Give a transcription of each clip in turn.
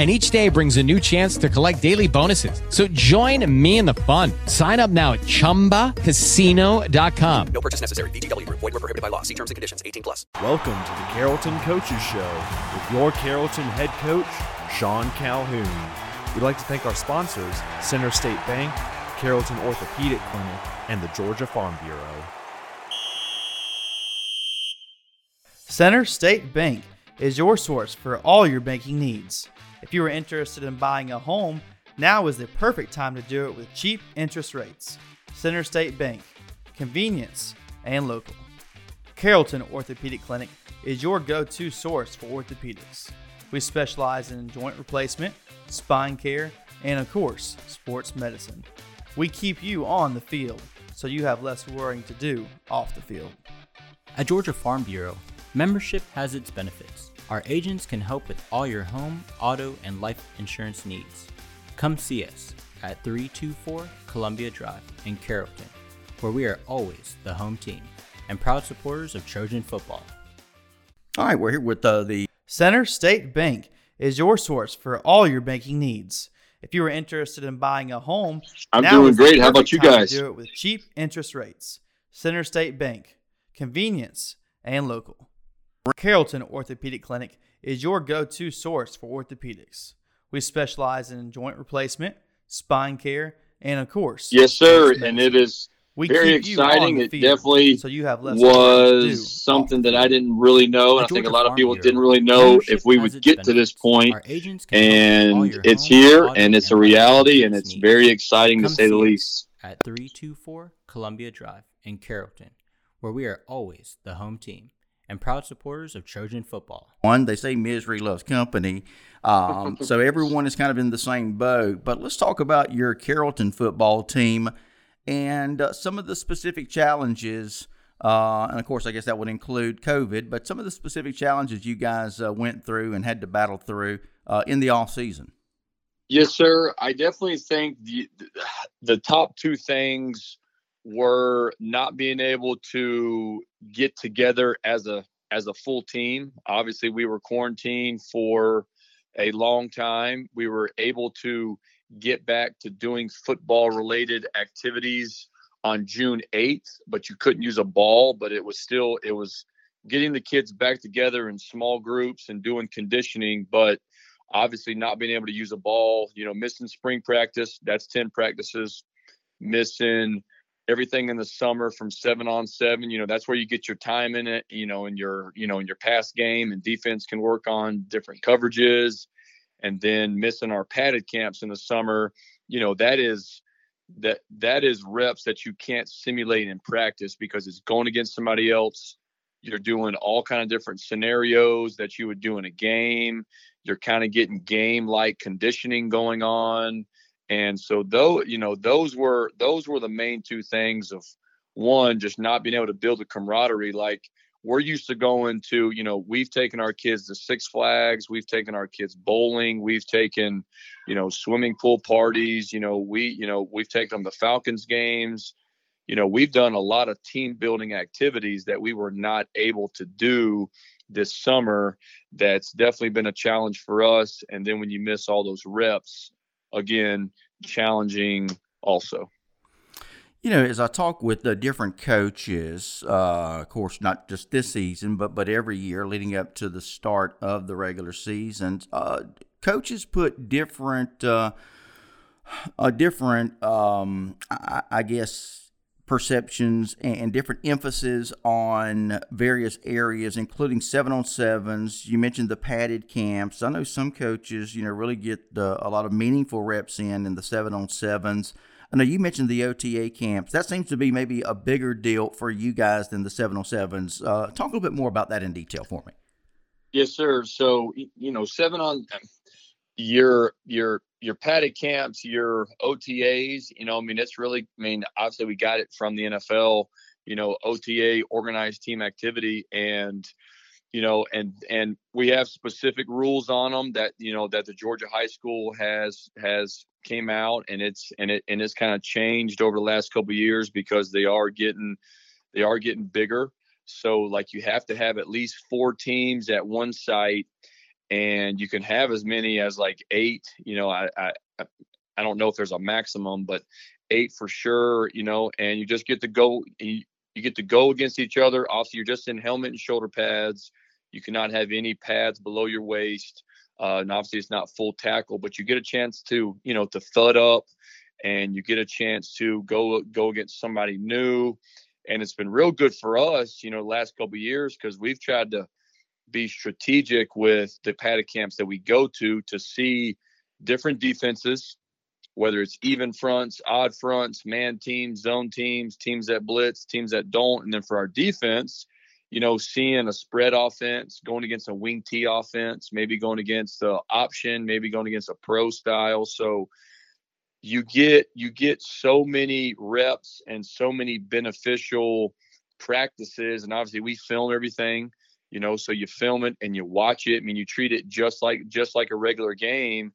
and each day brings a new chance to collect daily bonuses. So join me in the fun. Sign up now at ChumbaCasino.com. No purchase necessary. VGW. Void were prohibited by law. See terms and conditions. 18 plus. Welcome to the Carrollton Coaches Show with your Carrollton head coach, Sean Calhoun. We'd like to thank our sponsors, Center State Bank, Carrollton Orthopedic Clinic, and the Georgia Farm Bureau. Center State Bank is your source for all your banking needs. If you are interested in buying a home, now is the perfect time to do it with cheap interest rates. Center State Bank, convenience and local. Carrollton Orthopedic Clinic is your go to source for orthopedics. We specialize in joint replacement, spine care, and of course, sports medicine. We keep you on the field so you have less worrying to do off the field. At Georgia Farm Bureau, membership has its benefits. Our agents can help with all your home, auto, and life insurance needs. Come see us at 324 Columbia Drive in Carrollton, where we are always the home team and proud supporters of Trojan football. All right, we're here with uh, the Center State Bank is your source for all your banking needs. If you are interested in buying a home, I'm doing great. How about you guys? Do it with cheap interest rates. Center State Bank, convenience and local. Carrollton Orthopedic Clinic is your go to source for orthopedics. We specialize in joint replacement, spine care, and of course, yes, sir. And it is we very exciting. It definitely so you have was something that I didn't really know, and I think a lot of people didn't really know if we would get to this point. And it's here, and it's a reality, and it's very exciting to say the least. At 324 Columbia Drive in Carrollton, where we are always the home team and proud supporters of Trojan football. One, they say misery loves company. Um, so everyone is kind of in the same boat. But let's talk about your Carrollton football team and uh, some of the specific challenges. Uh, and of course, I guess that would include COVID, but some of the specific challenges you guys uh, went through and had to battle through uh, in the off season. Yes, sir. I definitely think the the top two things were not being able to get together as a as a full team. Obviously, we were quarantined for a long time. We were able to get back to doing football related activities on June 8th, but you couldn't use a ball, but it was still it was getting the kids back together in small groups and doing conditioning, but obviously not being able to use a ball, you know, missing spring practice, that's 10 practices, missing everything in the summer from seven on seven. You know, that's where you get your time in it, you know, in your, you know, in your pass game and defense can work on different coverages. And then missing our padded camps in the summer, you know, that is that that is reps that you can't simulate in practice because it's going against somebody else. You're doing all kind of different scenarios that you would do in a game. You're kind of getting game like conditioning going on and so though you know those were those were the main two things of one just not being able to build a camaraderie. Like we're used to going to you know we've taken our kids to six flags we've taken our kids bowling we've taken you know swimming pool parties you know we you know we've taken them to falcons games. You know we've done a lot of team building activities that we were not able to do this summer. That's definitely been a challenge for us. And then when you miss all those reps again challenging also. You know as i talk with the different coaches uh, of course not just this season but but every year leading up to the start of the regular season uh, coaches put different uh, a different um, I, I guess perceptions and different emphasis on various areas, including seven on sevens. You mentioned the padded camps. I know some coaches, you know, really get the, a lot of meaningful reps in in the seven on sevens. I know you mentioned the OTA camps. That seems to be maybe a bigger deal for you guys than the seven on sevens. Uh, talk a little bit more about that in detail for me. Yes, sir. So you know, seven on your your your padded camps, your OTAs, you know, I mean, it's really, I mean, obviously we got it from the NFL, you know, OTA, organized team activity, and you know, and and we have specific rules on them that you know that the Georgia high school has has came out, and it's and it and it's kind of changed over the last couple years because they are getting they are getting bigger. So like you have to have at least four teams at one site and you can have as many as like eight. You know, I I I don't know if there's a maximum, but eight for sure. You know, and you just get to go. You, you get to go against each other. Also, you're just in helmet and shoulder pads. You cannot have any pads below your waist. Uh, and obviously, it's not full tackle, but you get a chance to, you know, to thud up, and you get a chance to go go against somebody new. And it's been real good for us, you know, last couple years because we've tried to be strategic with the padded camps that we go to to see different defenses, whether it's even fronts, odd fronts, man teams, zone teams, teams that blitz, teams that don't. And then for our defense, you know, seeing a spread offense, going against a wing T offense, maybe going against the option, maybe going against a pro style. So you get you get so many reps and so many beneficial practices and obviously we film everything you know so you film it and you watch it. I mean you treat it just like just like a regular game.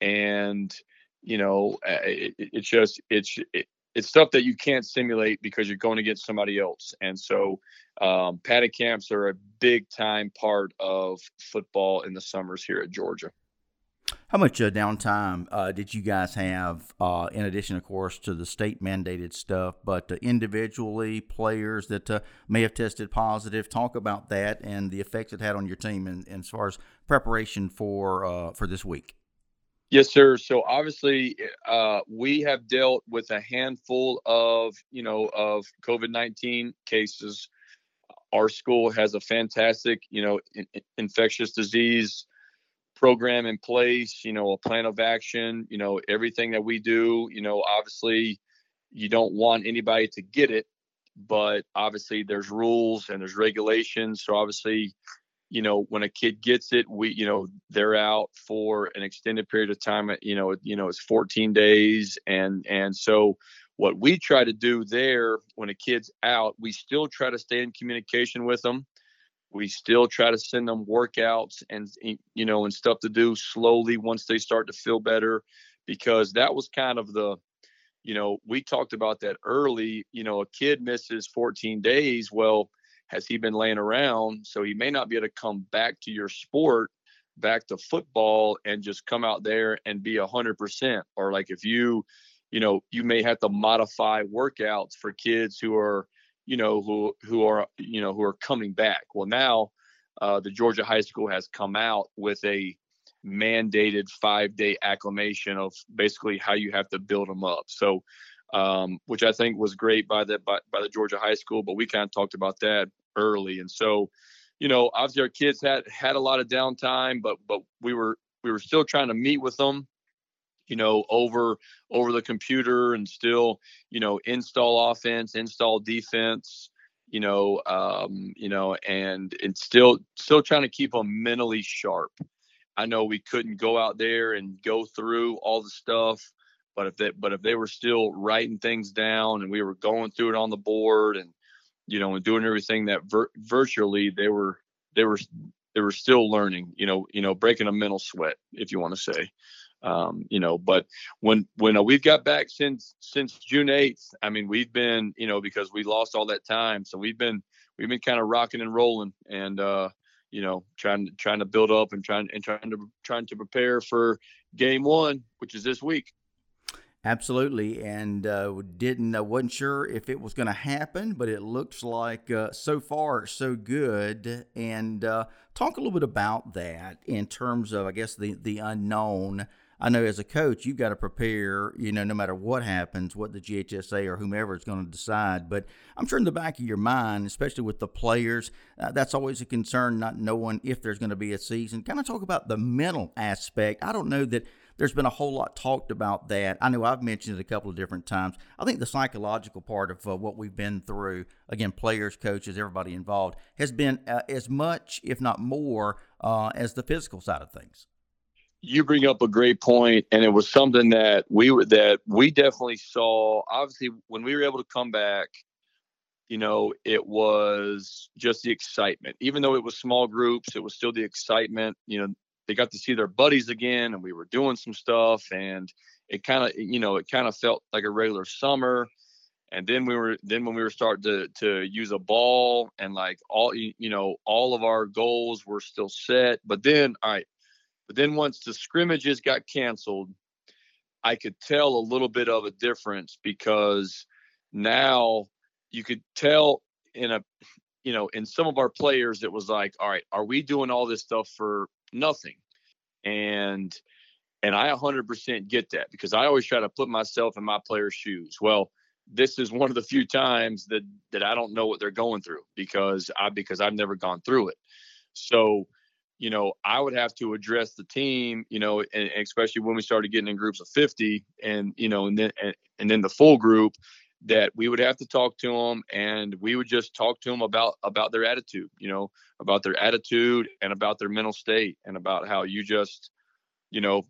And you know it, just it's it, it's stuff that you can't simulate because you're going against somebody else. And so um, padded camps are a big time part of football in the summers here at georgia how much uh, downtime uh, did you guys have, uh, in addition, of course, to the state mandated stuff, but uh, individually, players that uh, may have tested positive? Talk about that and the effects it had on your team, and, and as far as preparation for uh, for this week. Yes, sir. So obviously, we have dealt with a handful of you know of COVID nineteen cases. Our school has a fantastic you know in, infectious disease program in place, you know, a plan of action, you know, everything that we do, you know, obviously you don't want anybody to get it, but obviously there's rules and there's regulations. So obviously, you know, when a kid gets it, we, you know, they're out for an extended period of time. You know, you know, it's 14 days, and and so what we try to do there when a kid's out, we still try to stay in communication with them we still try to send them workouts and you know and stuff to do slowly once they start to feel better because that was kind of the you know we talked about that early you know a kid misses 14 days well has he been laying around? So he may not be able to come back to your sport back to football and just come out there and be a hundred percent. Or like if you you know you may have to modify workouts for kids who are you know, who who are you know who are coming back. Well, now uh, the Georgia high school has come out with a mandated five day acclimation of basically how you have to build them up. So, um, which I think was great by the by, by the Georgia high school, but we kind of talked about that early, and so you know, obviously our kids had had a lot of downtime, but but we were we were still trying to meet with them you know over over the computer and still you know install offense install defense you know um you know and and still still trying to keep them mentally sharp. I know we couldn't go out there and go through all the stuff but if they but if they were still writing things down and we were going through it on the board and you know and doing everything that vir- virtually they were they were they were still learning you know you know breaking a mental sweat if you want to say um, you know but when when uh, we've got back since since june 8th i mean we've been you know because we lost all that time. So we've been we've been kind of rocking and rolling and uh you know trying trying to build up and trying and trying to trying to prepare for game one which is this week. Absolutely, and uh, didn't uh, wasn't sure if it was going to happen, but it looks like uh, so far so good. And uh, talk a little bit about that in terms of, I guess, the the unknown I know as a coach, you've got to prepare, you know, no matter what happens, what the GHSA or whomever is going to decide. But I'm sure in the back of your mind, especially with the players, uh, that's always a concern, not knowing if there's going to be a season. Kind of talk about the mental aspect. I don't know that there's been a whole lot talked about that. I know I've mentioned it a couple of different times. I think the psychological part of uh, what we've been through, again, players, coaches, everybody involved, has been uh, as much, if not more, uh, as the physical side of things you bring up a great point, and it was something that we that we definitely saw. Obviously, when we were able to come back, you know, it was just the excitement. Even though it was small groups, it was still the excitement. You know, they got to see their buddies again, and we were doing some stuff, and it kind of, you know, it kind of felt like a regular summer. And then we were, then when we were starting to to use a ball, and like all, you know, all of our goals were still set. But then, all right, but then once the scrimmages got canceled, I could tell a little bit of a difference because now you could tell in a you know in some of our players it was like all right are we doing all this stuff for nothing? And and i 100% get that because i always try to put myself in my players shoes. Well this is one of the few times that that i don't know what they're going through because i because i've never gone through it. So you know, I would have to address the team, you know, and, especially when we started getting in groups of 50 and, you know, and then, and, and then the full group that we would have to talk to them and we would just talk to them about, about their attitude, you know, about their attitude and about their mental state and about how you just, you know,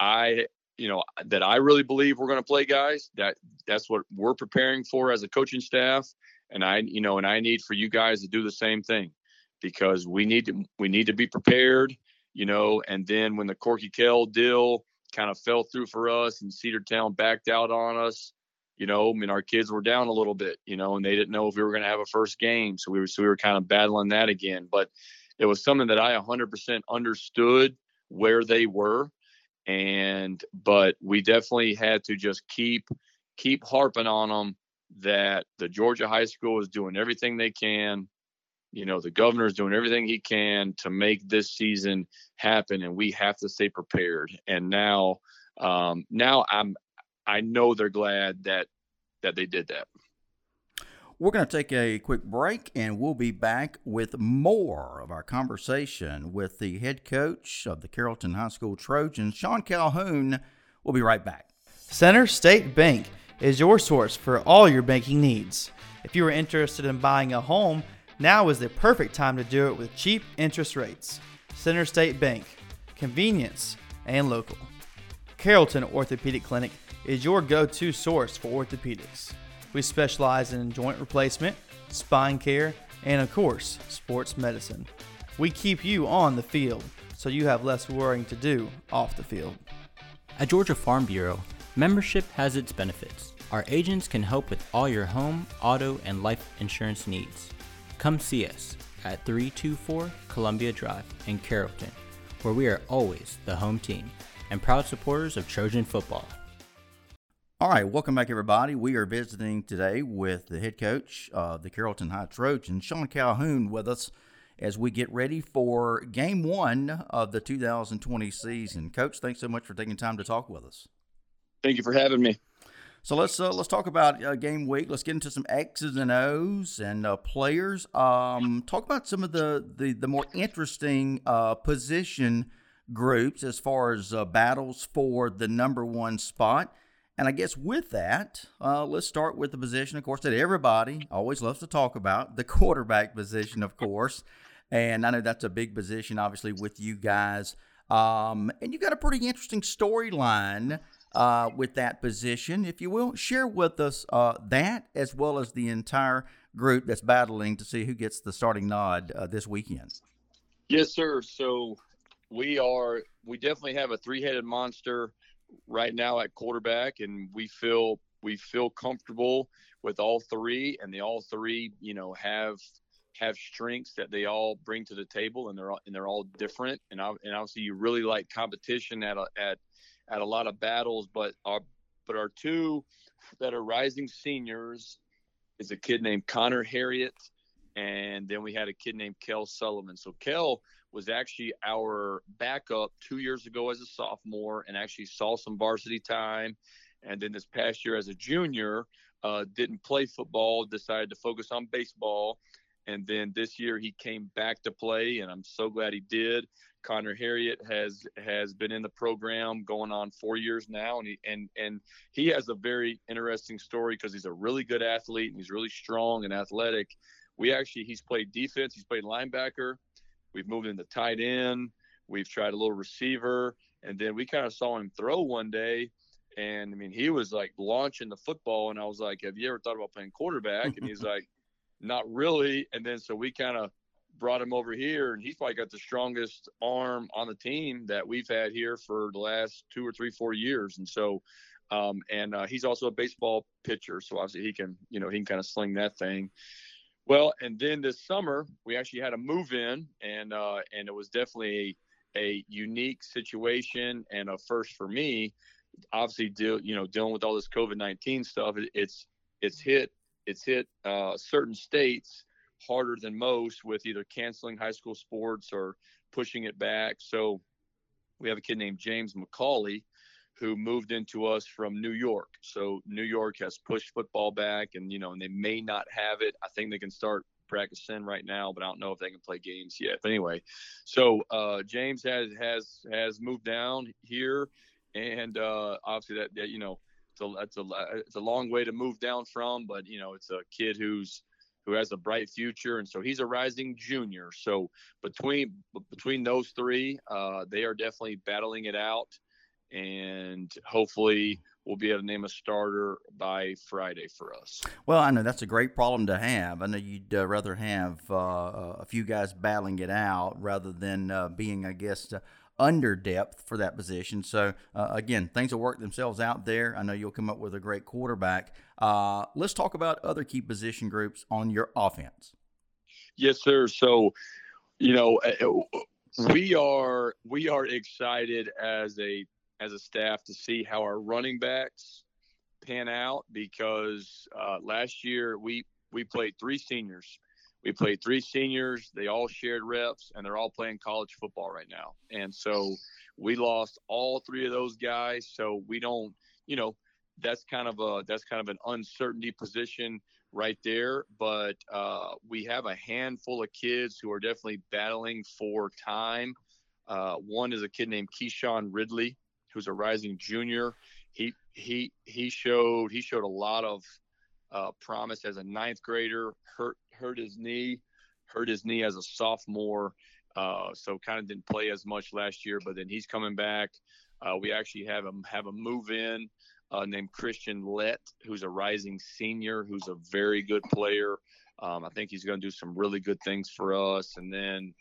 I, you know, that I really believe we're going to play guys that that's what we're preparing for as a coaching staff. And I, you know, and I need for you guys to do the same thing because we need to we need to be prepared, you know. And then when the Corky Kell deal kind of fell through for us and Cedartown backed out on us, you know, I mean our kids were down a little bit, you know, and they didn't know if we were going to have a first game, so we were so we were kind of battling that again. But it was something that I 100% understood where they were, and but we definitely had to just keep keep harping on them that the Georgia high school is doing everything they can you know the governor is doing everything he can to make this season happen and we have to stay prepared and now um now i'm i know they're glad that that they did that we're going to take a quick break and we'll be back with more of our conversation with the head coach of the Carrollton High School Trojans, Sean Calhoun. We'll be right back. Center State Bank is your source for all your banking needs. If you are interested in buying a home, now is the perfect time to do it with cheap interest rates. Center State Bank, convenience, and local. Carrollton Orthopedic Clinic is your go to source for orthopedics. We specialize in joint replacement, spine care, and of course, sports medicine. We keep you on the field so you have less worrying to do off the field. At Georgia Farm Bureau, membership has its benefits. Our agents can help with all your home, auto, and life insurance needs. Come see us at 324 Columbia Drive in Carrollton, where we are always the home team and proud supporters of Trojan football. All right, welcome back, everybody. We are visiting today with the head coach of the Carrollton High Trojans, Sean Calhoun, with us as we get ready for game one of the 2020 season. Coach, thanks so much for taking time to talk with us. Thank you for having me. So let's uh, let's talk about uh, game week. Let's get into some X's and O's and uh, players. Um, talk about some of the the, the more interesting uh, position groups as far as uh, battles for the number one spot. And I guess with that, uh, let's start with the position, of course, that everybody always loves to talk about the quarterback position, of course. And I know that's a big position, obviously, with you guys. Um, and you got a pretty interesting storyline uh, with that position. If you will, share with us uh, that as well as the entire group that's battling to see who gets the starting nod uh, this weekend. Yes, sir. So we are, we definitely have a three headed monster right now at quarterback, and we feel, we feel comfortable with all three, and they all three, you know, have have strengths that they all bring to the table, and they're all, and they're all different. And, I, and obviously, you really like competition at a, at at a lot of battles, but our but our two that are rising seniors is a kid named Connor Harriet and then we had a kid named Kel Sullivan. So Kel was actually our backup two years ago as a sophomore, and actually saw some varsity time. And then this past year as a junior, uh, didn't play football, decided to focus on baseball. And then this year he came back to play, and I'm so glad he did. Connor Harriet has has been in the program going on four years now, and he and and he has a very interesting story because he's a really good athlete and he's really strong and athletic. We actually he's played defense, he's played linebacker, we've moved into tight end, we've tried a little receiver, and then we kind of saw him throw one day. And I mean, he was like launching the football, and I was like, "Have you ever thought about playing quarterback?" And he's like, "Not really." And then so we kind of brought him over here, and he's probably got the strongest arm on the team that we've had here for the last two or three, four years. And so, um, and uh, he's also a baseball pitcher, so obviously he can, you know, he can kind of sling that thing. Well, and then this summer we actually had a move in, and uh, and it was definitely a, a unique situation and a first for me. Obviously, deal you know dealing with all this COVID nineteen stuff, it, it's it's hit it's hit uh, certain states harder than most with either canceling high school sports or pushing it back. So we have a kid named James McCauley who moved into us from New York. So New York has pushed football back and you know, and they may not have it. I think they can start practicing right now, but I don't know if they can play games yet. But anyway, so uh, James has has has moved down here, and uh, obviously that, that you know it's a, it's a it's a long way to move down from, but you know it's a kid who's who has a bright future, and so he's a rising junior. So between between those three, uh, they are definitely battling it out, and hopefully we'll be able to name a starter by Friday for us. Well, I know that's a great problem to have. I know you'd uh, rather have uh, a few guys battling it out rather than uh, being, I guess, under depth for that position. So uh, again, things will work themselves out there. I know you'll come up with a great quarterback. Uh, let's talk about other key position groups on your offense. Yes, sir. So, you know, uh, we are we are excited as a as a staff to see how our running backs pan out because uh, last year we we played three seniors we played three seniors. They all shared reps, and they're all playing college football right now. And so we lost all three of those guys. So we don't, you know, that's kind of a that's kind of an uncertainty position right there. But uh, we have a handful of kids who are definitely battling for time. Uh, one is a kid named Keyshawn Ridley, who's a rising junior. He he he showed he showed a lot of uh, promise as a ninth grader. Hurt hurt his knee, hurt his knee as a sophomore. Uh, so kind of didn't play as much last year, but then he's coming back. Uh, we actually have him have a move in uh, named Christian Lett, who's a rising senior, who's a very good player. Um, I think he's going to do some really good things for us. And then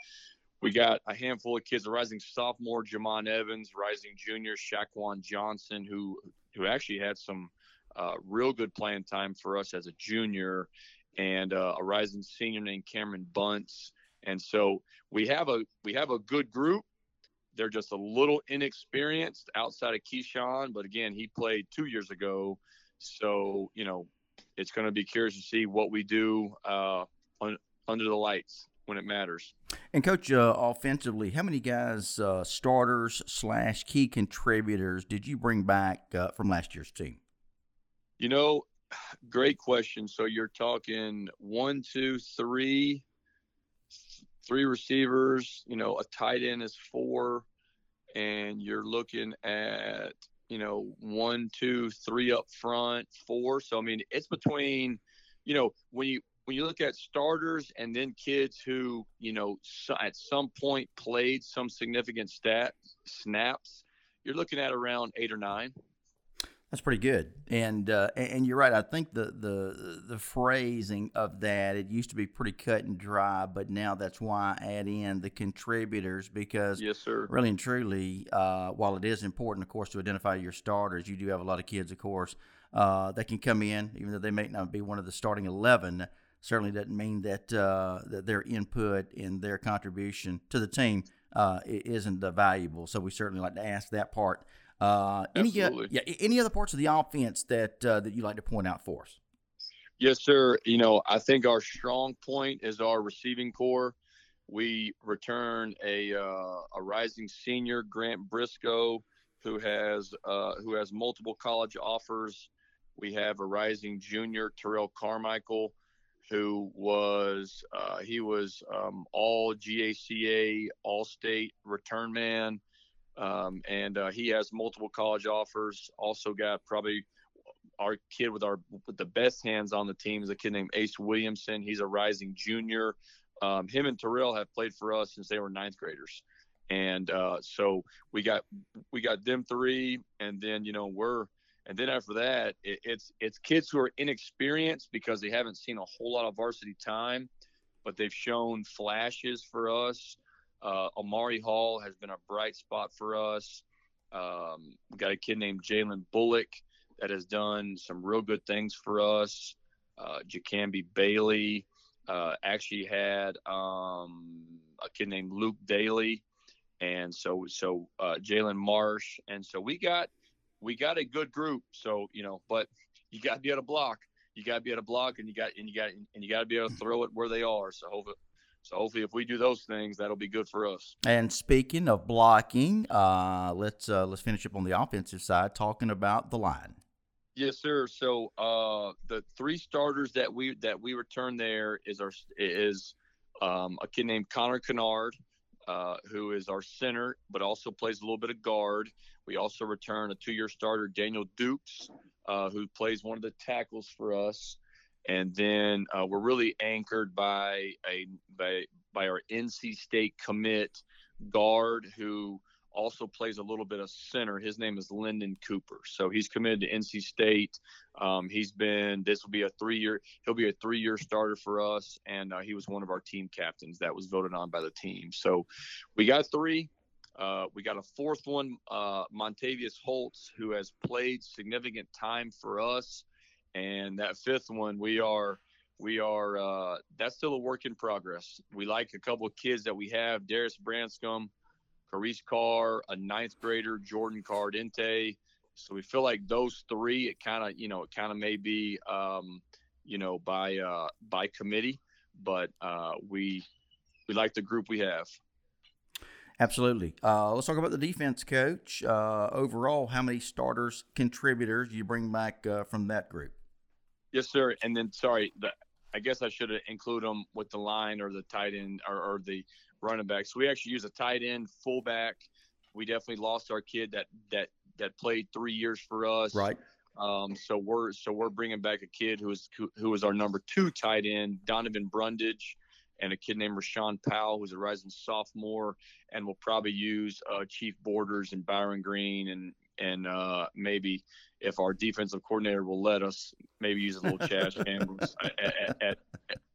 we got a handful of kids, a rising sophomore, Jamon Evans, rising junior, Shaquan Johnson, who who actually had some uh, real good playing time for us as a junior, and uh, a rising senior named Cameron Bunts. And so we have a we have a good group. They're just a little inexperienced outside of Keyshawn, but again, he played two years ago, so you know it's going to be curious to see what we do uh, under the lights when it matters. And coach, uh, offensively, how many guys, uh, starters slash key contributors, did you bring back uh, from last year's team? You know, great question. So you're talking one, two, three, three receivers. You know, a tight end is four, and you're looking at you know one, two, three up front, four. So I mean, it's between, you know, when you when you look at starters and then kids who you know at some point played some significant stat snaps, you're looking at around eight or nine. That's pretty good, and uh, and you're right. I think the the the phrasing of that it used to be pretty cut and dry, but now that's why I add in the contributors because yes, sir. Really and truly, uh, while it is important, of course, to identify your starters, you do have a lot of kids, of course, uh, that can come in, even though they may not be one of the starting eleven. Certainly doesn't mean that uh, that their input and their contribution to the team uh, isn't valuable. So we certainly like to ask that part uh, any uh, yeah, any other parts of the offense that uh, that you like to point out for us? Yes, sir. You know, I think our strong point is our receiving corps. We return a uh, a rising senior, Grant Briscoe, who has uh, who has multiple college offers. We have a rising junior, Terrell Carmichael, who was uh, he was um, all GACA, all state return man, um, and uh, he has multiple college offers. Also got probably our kid with our with the best hands on the team is a kid named Ace Williamson. He's a rising junior. Um, him and Terrell have played for us since they were ninth graders, and uh, so we got we got them three, and then you know we're and then after that it, it's it's kids who are inexperienced because they haven't seen a whole lot of varsity time, but they've shown flashes for us. Uh, Amari Hall has been a bright spot for us. Um, got a kid named Jalen Bullock that has done some real good things for us. Uh, Bailey uh, actually had um, a kid named Luke Daly, and so so uh, Jalen Marsh, and so we got we got a good group. So you know, but you got to be able to block. You got to be able to block, and you got and you got and you got to be able to throw it where they are. So. So hopefully, if we do those things, that'll be good for us. And speaking of blocking, uh, let's uh, let's finish up on the offensive side, talking about the line. Yes, sir. So uh, the three starters that we that we return there is our is um, a kid named Connor Kennard, uh, who is our center, but also plays a little bit of guard. We also return a two-year starter, Daniel Dukes, uh, who plays one of the tackles for us. And then uh, we're really anchored by a by by our NC State commit guard who also plays a little bit of center. His name is Lyndon Cooper. So he's committed to NC State. Um, he's been this will be a three year. He'll be a three year starter for us, and uh, he was one of our team captains that was voted on by the team. So we got three. Uh, we got a fourth one, uh, Montavious Holtz, who has played significant time for us, and that fifth one, we are we are uh, that's still a work in progress. We like a couple of kids that we have, Darius Branscombe, Carice Carr, a ninth grader, Jordan Cardente. So we feel like those three, it kind of, you know, it kind of may be, um, you know, by uh, by committee, but uh, we we like the group we have. Absolutely. Uh, let's talk about the defense, coach. Uh, overall, how many starters, contributors you bring back uh, from that group? Yes, sir. And then, sorry, the, I guess I should include them with the line or the tight end or, or the running backs. We actually use a tight end, fullback. We definitely lost our kid that that that played three years for us. Right. Um, so we're so we're bringing back a kid who is who is our number two tight end, Donovan Brundage, and a kid named Rashawn Powell, who's a rising sophomore, and we'll probably use uh, Chief Borders and Byron Green and and uh, maybe if our defensive coordinator will let us, maybe use a little Chaz Chambliss at, at, at,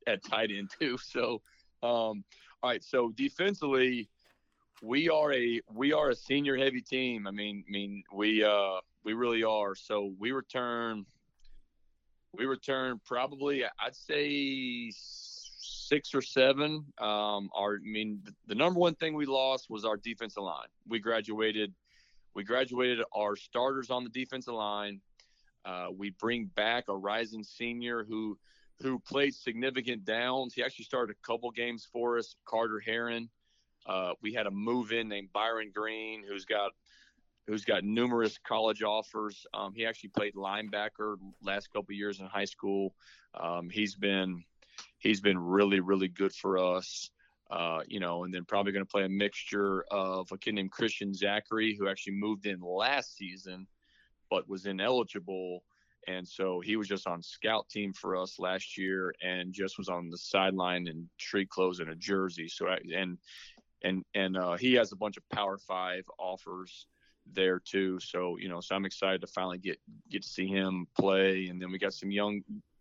at, tight end too. So um, all right, so defensively, we are a we are a senior heavy team. I mean, I mean we uh we really are. So we return we return probably I'd say six or seven. Um, our I mean the, number one thing we lost was our defensive line. We graduated we graduated our starters on the defensive line. Uh, we bring back a rising senior who who played significant downs. He actually started a couple games for us. Carter Heron. Uh, we had a move in named Byron Green, who's got who's got numerous college offers. Um, he actually played linebacker last couple years in high school. Um, he's been he's been really really good for us. Uh, you know, and then probably going to play a mixture of a kid named Christian Zachary, who actually moved in last season, but was ineligible. And so he was just on scout team for us last year and just was on the sideline in street clothes and a jersey. So I, and and and uh, he has a bunch of power five offers there too. So you know so i'm excited to finally get get to see him play. And then we got some young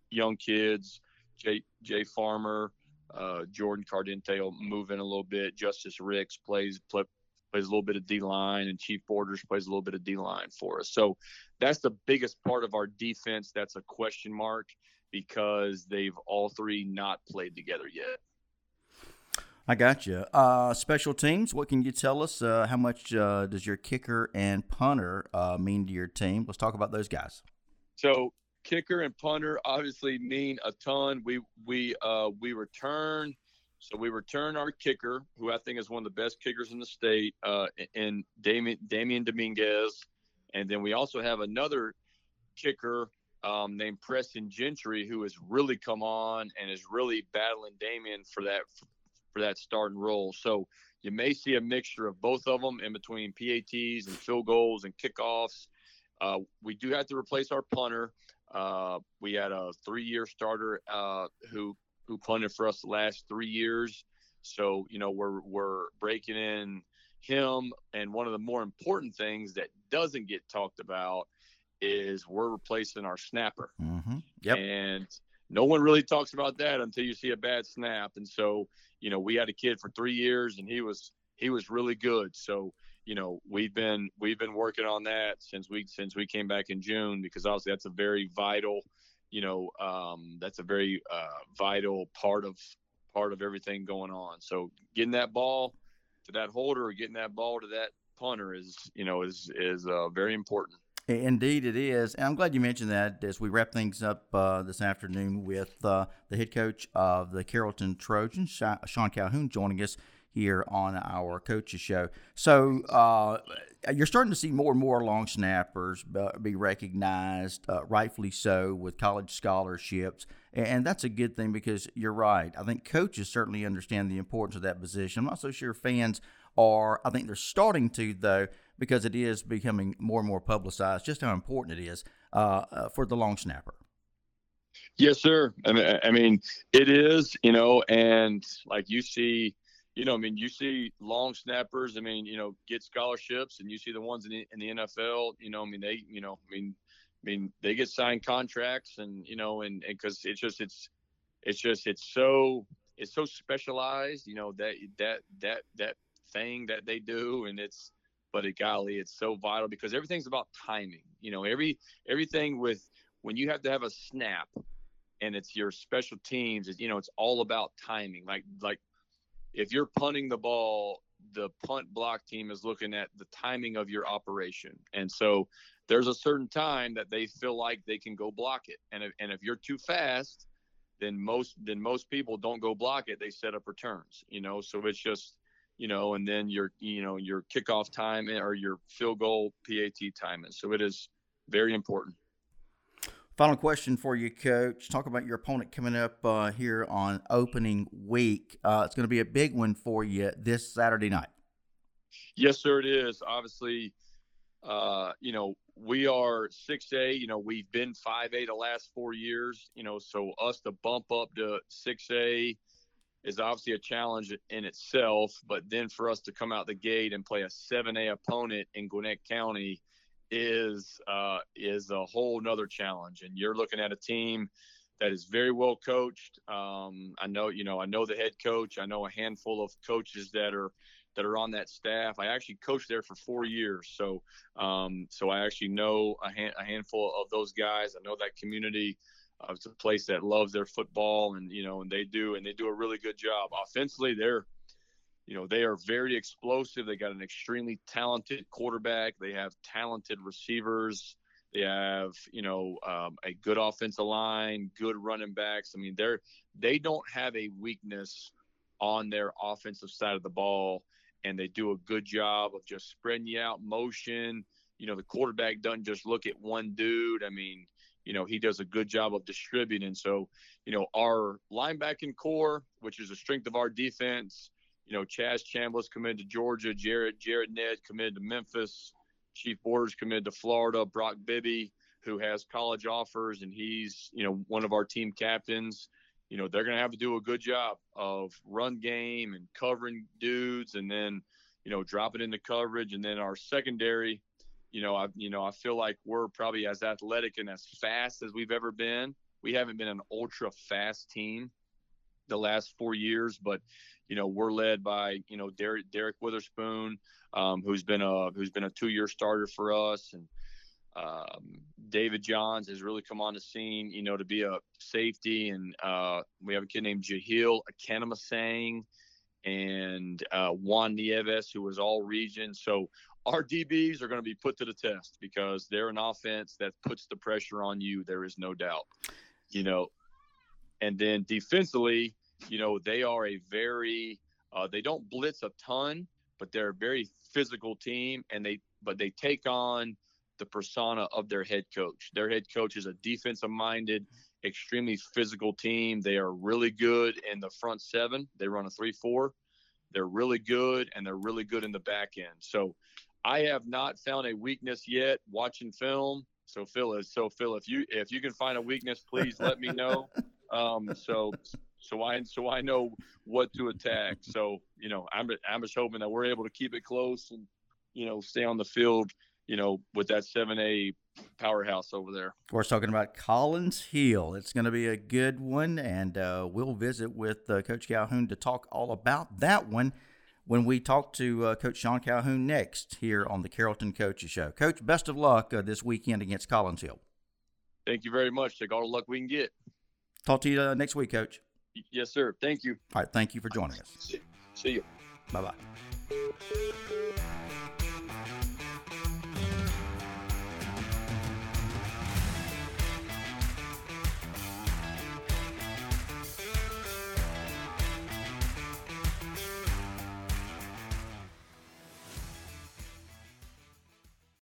young kids jay jay farmer uh, jordan cardente will move in a little bit justice ricks plays play, plays a little bit of D line, and Chief Borders plays a little bit of D line for us. So that's the biggest part of our defense. That's a question mark because they've all three not played together yet. I got you. Uh, special teams. What can you tell us? Uh, how much uh, does your kicker and punter uh, mean to your team? Let's talk about those guys. So kicker and punter obviously mean a ton. We we uh, we return, so we return our kicker, who I think is one of the best kickers in the state, uh, in Damien Damian Dominguez, and then we also have another kicker um, named Preston Gentry, who has really come on and is really battling Damien for that for that starting role. So you may see a mixture of both of them in between PATs and field goals and kickoffs. Uh, we do have to replace our punter. Uh, we had a three-year starter uh, who who punted for us the last three years. So you know we're we're breaking in him. And one of the more important things that doesn't get talked about is we're replacing our snapper. Mm-hmm. Yep. And no one really talks about that until you see a bad snap. And so, you know, we had a kid for three years and he was he was really good. So, you know, we've been we've been working on that since we since we came back in June because obviously that's a very vital, you know, um, that's a very uh, vital part of part of everything going on. So getting that ball to that holder or getting that ball to that punter is, you know, is is uh, very important. Indeed, it is. And I'm glad you mentioned that as we wrap things up uh, this afternoon with uh, the head coach of the Carrollton Trojans, Sean Calhoun, joining us here on our coaches show. So uh, you're starting to see more and more long snappers be recognized, uh, rightfully so, with college scholarships. And that's a good thing because you're right. I think coaches certainly understand the importance of that position. I'm not so sure fans are. I think they're starting to, though because it is becoming more and more publicized just how important it is uh, uh, for the long snapper. Yes, sir. I mean, I mean, it is, you know, and like you see, you know, I mean, you see long snappers, I mean, you know, get scholarships and you see the ones in the, in the NFL, you know, I mean, they, you know, I mean, I mean, they get signed contracts and, you know, and, and cause it's just, it's, it's just, it's so, it's so specialized, you know, that, that, that, that thing that they do. And it's, but it, golly, it's so vital because everything's about timing. You know, every everything with when you have to have a snap and it's your special teams, you know, it's all about timing. Like like if you're punting the ball, the punt block team is looking at the timing of your operation. And so there's a certain time that they feel like they can go block it. And if, and if you're too fast, then most then most people don't go block it. They set up returns, you know. So it's just you know, and then your, you know, your kickoff time or your field goal PAT timing. So it is very important. Final question for you, Coach. Talk about your opponent coming up uh, here on opening week. Uh, it's going to be a big one for you this Saturday night. Yes, sir, it is. Obviously, uh, you know, we are 6A. You know, we've been 5A the last four years, you know, so us to bump up to 6A is obviously a challenge in itself. But then for us to come out the gate and play a 7A opponent in Gwinnett County is uh, is a whole nother challenge. And you're looking at a team that is very well coached. Um, I know, you know, I know the head coach. I know a handful of coaches that are that are on that staff. I actually coached there for four years, so um, so I actually know a, hand, a handful of those guys. I know that community. Uh, it's a place that loves their football, and you know, and they do, and they do a really good job offensively. They're, you know, they are very explosive. They got an extremely talented quarterback. They have talented receivers. They have, you know, um, a good offensive line, good running backs. I mean, they're they don't have a weakness on their offensive side of the ball, and they do a good job of just spreading you out motion. You know, the quarterback doesn't just look at one dude. I mean, you know, he does a good job of distributing. So, you know, our linebacking corps, which is a strength of our defense, you know, Chaz Chambliss committed to Georgia, Jared Jared Ned committed to Memphis, Chief Borders committed to Florida, Brock Bibby, who has college offers, and he's, you know, one of our team captains. You know, they're going to have to do a good job of run game and covering dudes, and then, you know, dropping into coverage, and then our secondary you know, I you know I feel like we're probably as athletic and as fast as we've ever been. We haven't been an ultra fast team the last four years, but you know we're led by you know Derek Derek Witherspoon, um, who's been a who's been a two year starter for us, and um, David Johns has really come on the scene, you know, to be a safety, and uh, we have a kid named Jahil Akanamasang and uh, Juan Nieves, who was all region. So our DBs are going to be put to the test because they're an offense that puts the pressure on you. There is no doubt, you know. And then defensively, you know, they are a very uh, they don't blitz a ton, but they're a very physical team, and they but they take on the persona of their head coach. Their head coach is a defensive minded, extremely physical team. They are really good in the front seven. They run a 3 4. They're really good, and they're really good in the back end. So I have not found a weakness yet watching film. So Phil is so Phil, if you if you can find a weakness, please let me know. Um, so so I so I know what to attack. So you know I'm I'm just hoping that we're able to keep it close and you know stay on the field you know, with that 7A powerhouse over there. Of course, talking about Collins Hill. It's going to be a good one, and uh, we'll visit with uh, Coach Calhoun to talk all about that one when we talk to uh, Coach Sean Calhoun next here on the Carrollton Coaches Show. Coach, best of luck uh, this weekend against Collins Hill. Thank you very much. Take all the luck we can get. Talk to you uh, next week, Coach. Yes, sir. Thank you. All right. Thank you for joining us. See, see you. Bye bye.